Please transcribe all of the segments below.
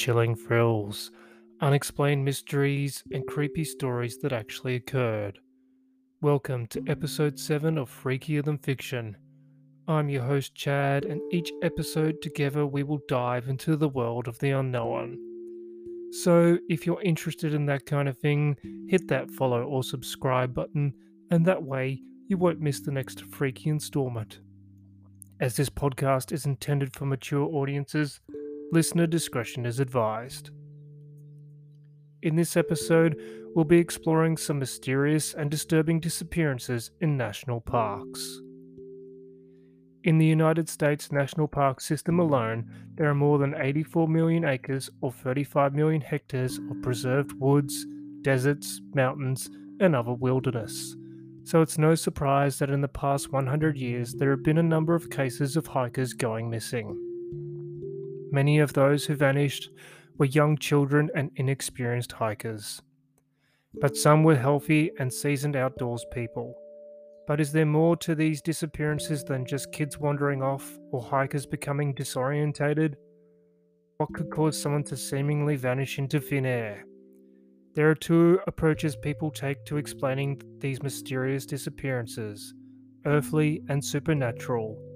chilling thrills, unexplained mysteries, and creepy stories that actually occurred. Welcome to episode 7 of Freakier Than Fiction. I'm your host, Chad, and each episode together we will dive into the world of the unknown. So, if you're interested in that kind of thing, hit that follow or subscribe button, and that way you won't miss the next freaky installment. As this podcast is intended for mature audiences, listener discretion is advised. In this episode, we'll be exploring some mysterious and disturbing disappearances in national parks. In the United States national park system alone, there are more than 84 million acres or 35 million hectares of preserved woods, deserts, mountains, and other wilderness so it's no surprise that in the past 100 years there have been a number of cases of hikers going missing. Many of those who vanished were young children and inexperienced hikers. But some were healthy and seasoned outdoors people. But is there more to these disappearances than just kids wandering off or hikers becoming disorientated? What could cause someone to seemingly vanish into thin air? There are two approaches people take to explaining these mysterious disappearances earthly and supernatural.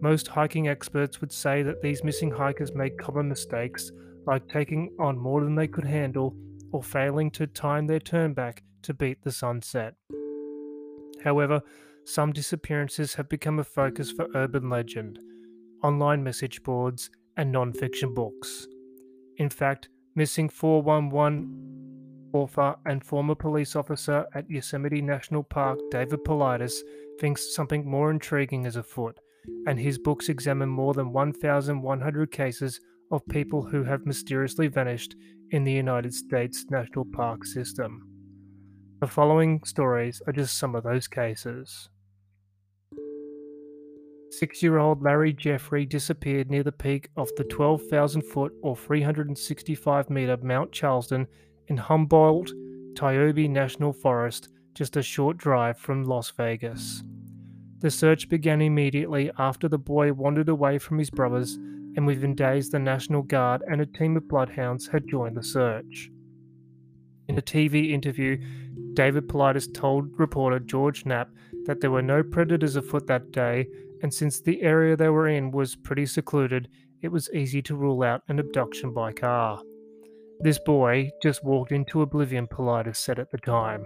Most hiking experts would say that these missing hikers make common mistakes like taking on more than they could handle or failing to time their turn back to beat the sunset. However, some disappearances have become a focus for urban legend, online message boards, and non fiction books. In fact, Missing 411 author and former police officer at Yosemite National Park, David Paulides, thinks something more intriguing is afoot, and his books examine more than 1,100 cases of people who have mysteriously vanished in the United States National Park system. The following stories are just some of those cases. Six year old Larry Jeffrey disappeared near the peak of the 12,000 foot or 365 meter Mount Charleston in Humboldt Toiyabe National Forest, just a short drive from Las Vegas. The search began immediately after the boy wandered away from his brothers, and within days, the National Guard and a team of bloodhounds had joined the search. In a TV interview, David Paulides told reporter George Knapp that there were no predators afoot that day, and since the area they were in was pretty secluded, it was easy to rule out an abduction by car. This boy just walked into oblivion, Paulides said at the time.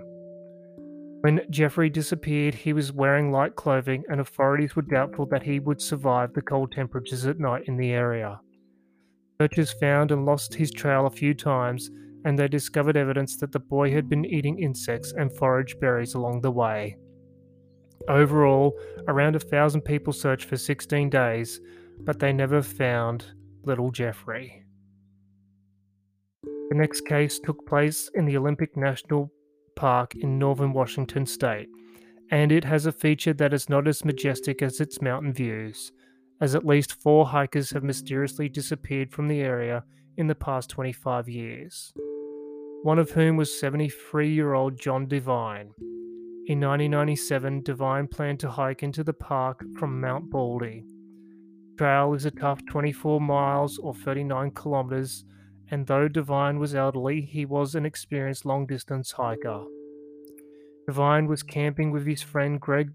When Jeffrey disappeared, he was wearing light clothing, and authorities were doubtful that he would survive the cold temperatures at night in the area. Searchers found and lost his trail a few times, and they discovered evidence that the boy had been eating insects and forage berries along the way. Overall, around a thousand people searched for 16 days, but they never found little Jeffrey. The next case took place in the Olympic National Park in northern Washington state, and it has a feature that is not as majestic as its mountain views, as at least four hikers have mysteriously disappeared from the area in the past 25 years. One of whom was 73 year old John Devine. In 1997, Devine planned to hike into the park from Mount Baldy. trail is a tough 24 miles or 39 kilometers and though Devine was elderly, he was an experienced long distance hiker. Devine was camping with his friend Greg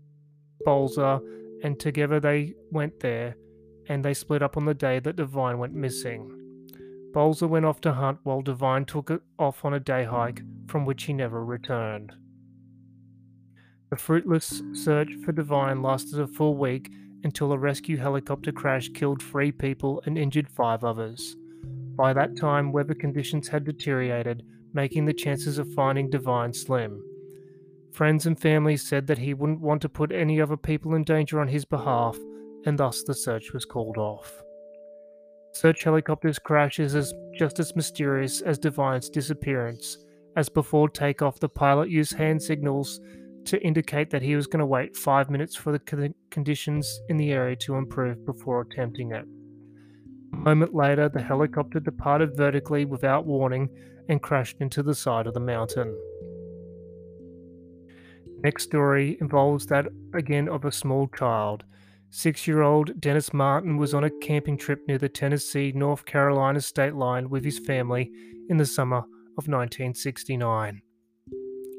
Bolzer, and together they went there, and they split up on the day that Devine went missing. Bolzer went off to hunt while Devine took it off on a day hike from which he never returned. The fruitless search for Devine lasted a full week until a rescue helicopter crash killed three people and injured five others. By that time, weather conditions had deteriorated, making the chances of finding Devine slim. Friends and family said that he wouldn't want to put any other people in danger on his behalf, and thus the search was called off. Search helicopter's crash is just as mysterious as Devine's disappearance, as before takeoff, the pilot used hand signals to indicate that he was going to wait five minutes for the conditions in the area to improve before attempting it. A moment later, the helicopter departed vertically without warning and crashed into the side of the mountain. Next story involves that again of a small child. Six year old Dennis Martin was on a camping trip near the Tennessee North Carolina state line with his family in the summer of 1969.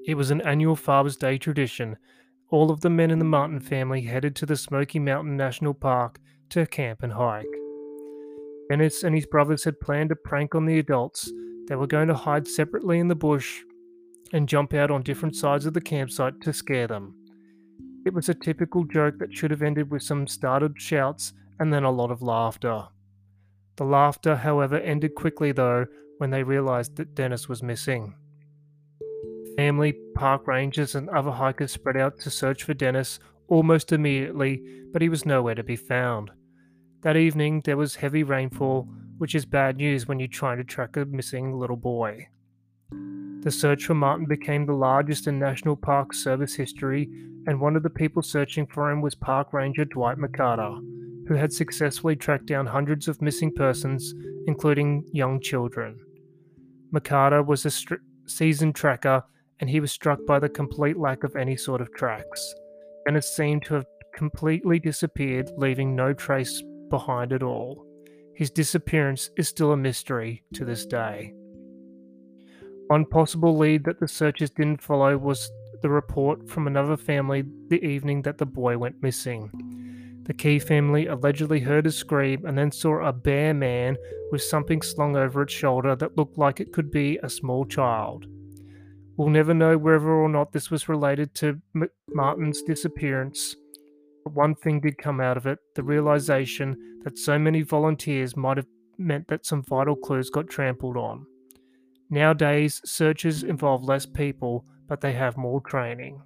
It was an annual Father's Day tradition. All of the men in the Martin family headed to the Smoky Mountain National Park to camp and hike. Dennis and his brothers had planned a prank on the adults. They were going to hide separately in the bush and jump out on different sides of the campsite to scare them. It was a typical joke that should have ended with some startled shouts and then a lot of laughter. The laughter, however, ended quickly though when they realized that Dennis was missing. Family, park rangers, and other hikers spread out to search for Dennis almost immediately, but he was nowhere to be found. That evening, there was heavy rainfall, which is bad news when you're trying to track a missing little boy. The search for Martin became the largest in National Park Service history, and one of the people searching for him was Park Ranger Dwight McCarter, who had successfully tracked down hundreds of missing persons, including young children. McCarter was a st- seasoned tracker, and he was struck by the complete lack of any sort of tracks. Dennis seemed to have completely disappeared, leaving no trace behind it all. His disappearance is still a mystery to this day. One possible lead that the searchers didn't follow was the report from another family the evening that the boy went missing. The Key family allegedly heard a scream and then saw a bare man with something slung over its shoulder that looked like it could be a small child. We'll never know whether or not this was related to M- Martin's disappearance. But one thing did come out of it the realization that so many volunteers might have meant that some vital clues got trampled on. Nowadays, searches involve less people, but they have more training.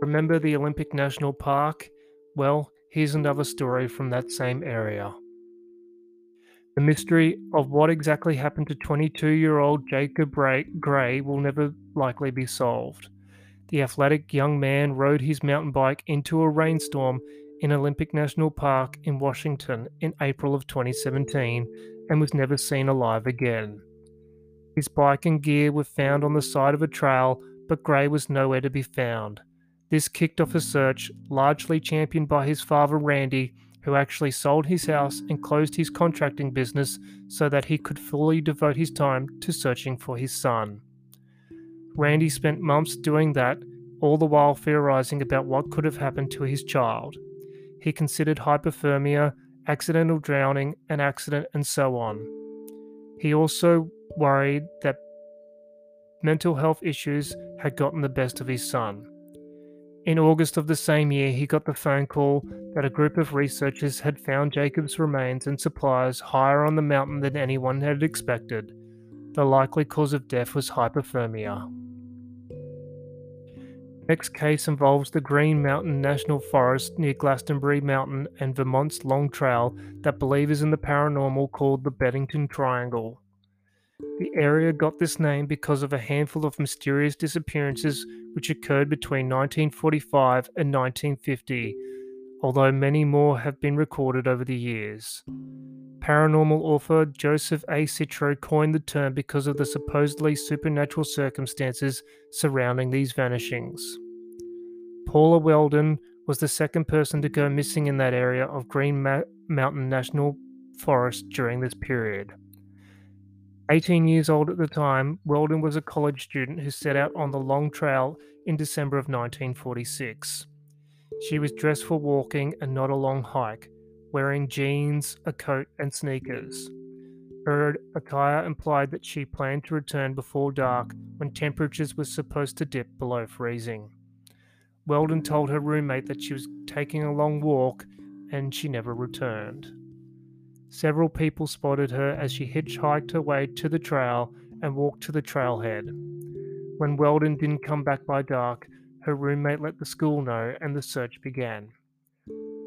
Remember the Olympic National Park? Well, here's another story from that same area. The mystery of what exactly happened to 22 year old Jacob Gray will never likely be solved. The athletic young man rode his mountain bike into a rainstorm in Olympic National Park in Washington in April of 2017 and was never seen alive again. His bike and gear were found on the side of a trail, but Gray was nowhere to be found. This kicked off a search, largely championed by his father Randy, who actually sold his house and closed his contracting business so that he could fully devote his time to searching for his son. Randy spent months doing that, all the while theorizing about what could have happened to his child. He considered hypothermia, accidental drowning, an accident, and so on. He also worried that mental health issues had gotten the best of his son. In August of the same year, he got the phone call that a group of researchers had found Jacob's remains and supplies higher on the mountain than anyone had expected. The likely cause of death was hypothermia. Next case involves the Green Mountain National Forest near Glastonbury Mountain and Vermont's Long Trail that believers in the paranormal called the Bennington Triangle. The area got this name because of a handful of mysterious disappearances which occurred between 1945 and 1950, although many more have been recorded over the years. Paranormal author Joseph A. Citro coined the term because of the supposedly supernatural circumstances surrounding these vanishings. Paula Weldon was the second person to go missing in that area of Green Ma- Mountain National Forest during this period. 18 years old at the time, Weldon was a college student who set out on the long trail in December of 1946. She was dressed for walking and not a long hike, wearing jeans, a coat, and sneakers. Her attire implied that she planned to return before dark when temperatures were supposed to dip below freezing. Weldon told her roommate that she was taking a long walk and she never returned. Several people spotted her as she hitchhiked her way to the trail and walked to the trailhead. When Weldon didn't come back by dark, her roommate let the school know and the search began.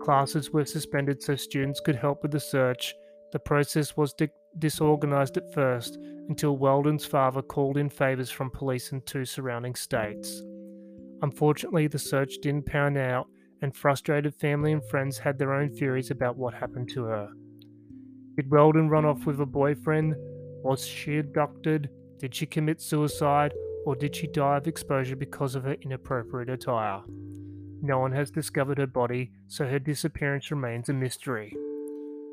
Classes were suspended so students could help with the search. The process was di- disorganized at first until Weldon's father called in favors from police in two surrounding states. Unfortunately, the search didn't pan out, and frustrated family and friends had their own theories about what happened to her. Did Weldon run off with a boyfriend? Was she abducted? Did she commit suicide? Or did she die of exposure because of her inappropriate attire? no one has discovered her body, so her disappearance remains a mystery.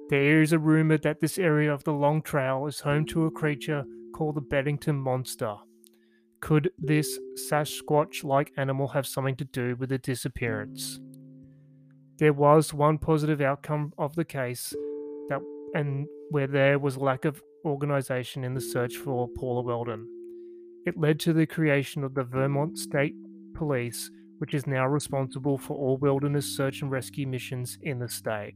There is a rumor that this area of the Long Trail is home to a creature called the Bennington Monster. Could this Sasquatch like animal have something to do with the disappearance? There was one positive outcome of the case that and where there was lack of organization in the search for Paula Weldon. It led to the creation of the Vermont State Police, which is now responsible for all wilderness search and rescue missions in the state.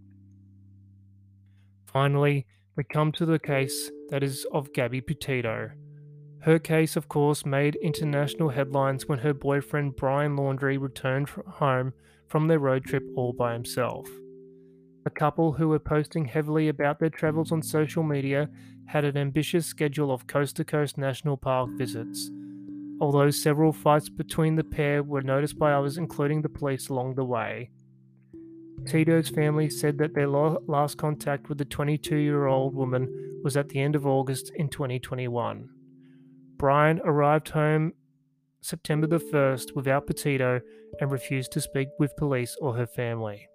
Finally, we come to the case that is of Gabby Petito. Her case, of course, made international headlines when her boyfriend Brian Laundrie returned home from their road trip all by himself. A couple who were posting heavily about their travels on social media had an ambitious schedule of coast to coast national park visits, although several fights between the pair were noticed by others, including the police, along the way. Tito's family said that their last contact with the 22 year old woman was at the end of August in 2021. Brian arrived home September the 1st without Petito and refused to speak with police or her family.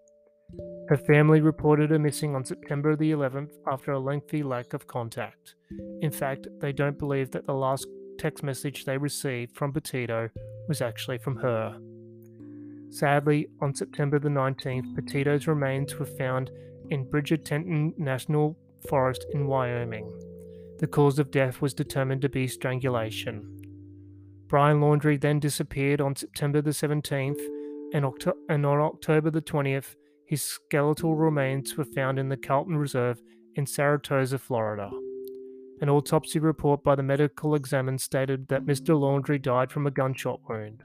Her family reported her missing on September the 11th after a lengthy lack of contact. In fact, they don't believe that the last text message they received from Petito was actually from her. Sadly, on September the 19th, Petito's remains were found in Bridger-Teton National Forest in Wyoming. The cause of death was determined to be strangulation. Brian Laundrie then disappeared on September the 17th, and, and on October the 20th, his skeletal remains were found in the Carlton Reserve in Sarasota, Florida. An autopsy report by the medical examiner stated that Mr. Laundrie died from a gunshot wound.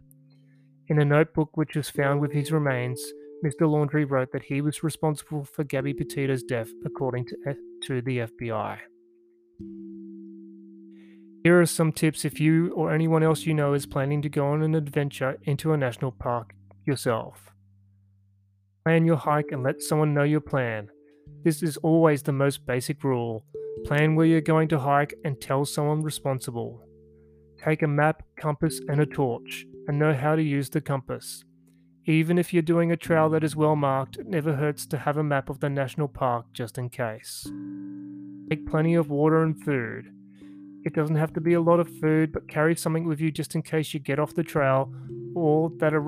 In a notebook which was found with his remains, Mr. Laundrie wrote that he was responsible for Gabby Petito's death, according to, F- to the FBI. Here are some tips if you or anyone else you know is planning to go on an adventure into a national park yourself. Plan your hike and let someone know your plan. This is always the most basic rule. Plan where you're going to hike and tell someone responsible. Take a map, compass, and a torch and know how to use the compass. Even if you're doing a trail that is well marked, it never hurts to have a map of the national park just in case. Take plenty of water and food. It doesn't have to be a lot of food, but carry something with you just in case you get off the trail or that a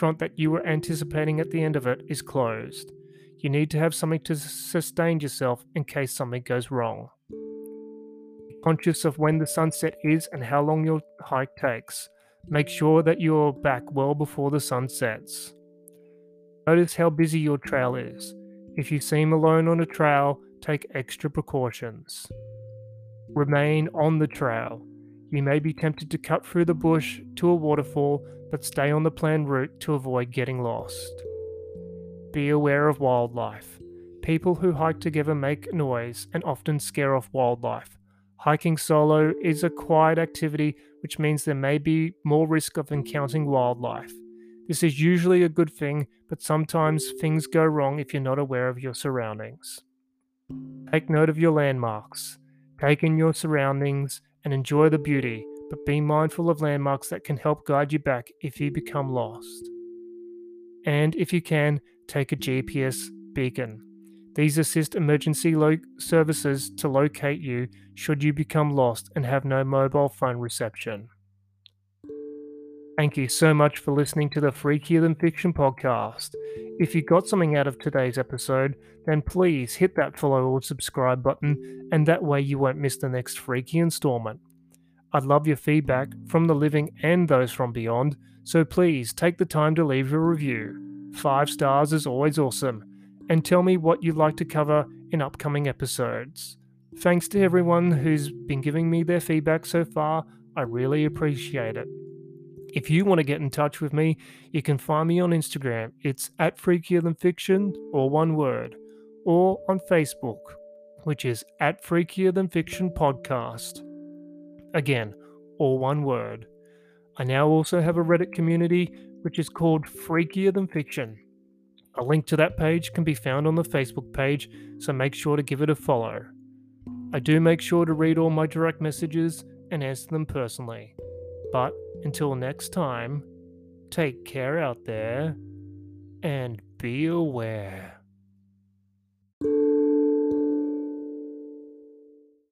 restaurant that you were anticipating at the end of it is closed. You need to have something to sustain yourself in case something goes wrong. Be conscious of when the sunset is and how long your hike takes. Make sure that you're back well before the sun sets. Notice how busy your trail is. If you seem alone on a trail, take extra precautions. Remain on the trail. You may be tempted to cut through the bush to a waterfall, but stay on the planned route to avoid getting lost. Be aware of wildlife. People who hike together make noise and often scare off wildlife. Hiking solo is a quiet activity, which means there may be more risk of encountering wildlife. This is usually a good thing, but sometimes things go wrong if you're not aware of your surroundings. Take note of your landmarks. Take in your surroundings and enjoy the beauty, but be mindful of landmarks that can help guide you back if you become lost. And if you can, take a GPS beacon. These assist emergency lo- services to locate you should you become lost and have no mobile phone reception. Thank you so much for listening to the Freakier Than Fiction podcast. If you got something out of today's episode, then please hit that follow or subscribe button, and that way you won't miss the next freaky installment. I'd love your feedback from the living and those from beyond, so please take the time to leave a review. Five stars is always awesome and tell me what you'd like to cover in upcoming episodes. Thanks to everyone who's been giving me their feedback so far, I really appreciate it. If you want to get in touch with me, you can find me on Instagram. It's at Freakier Than Fiction, or one word, or on Facebook, which is at Freakier Than Fiction Podcast. Again, all one word. I now also have a Reddit community which is called Freakier Than Fiction. A link to that page can be found on the Facebook page, so make sure to give it a follow. I do make sure to read all my direct messages and answer them personally. But until next time, Take care out there and be aware.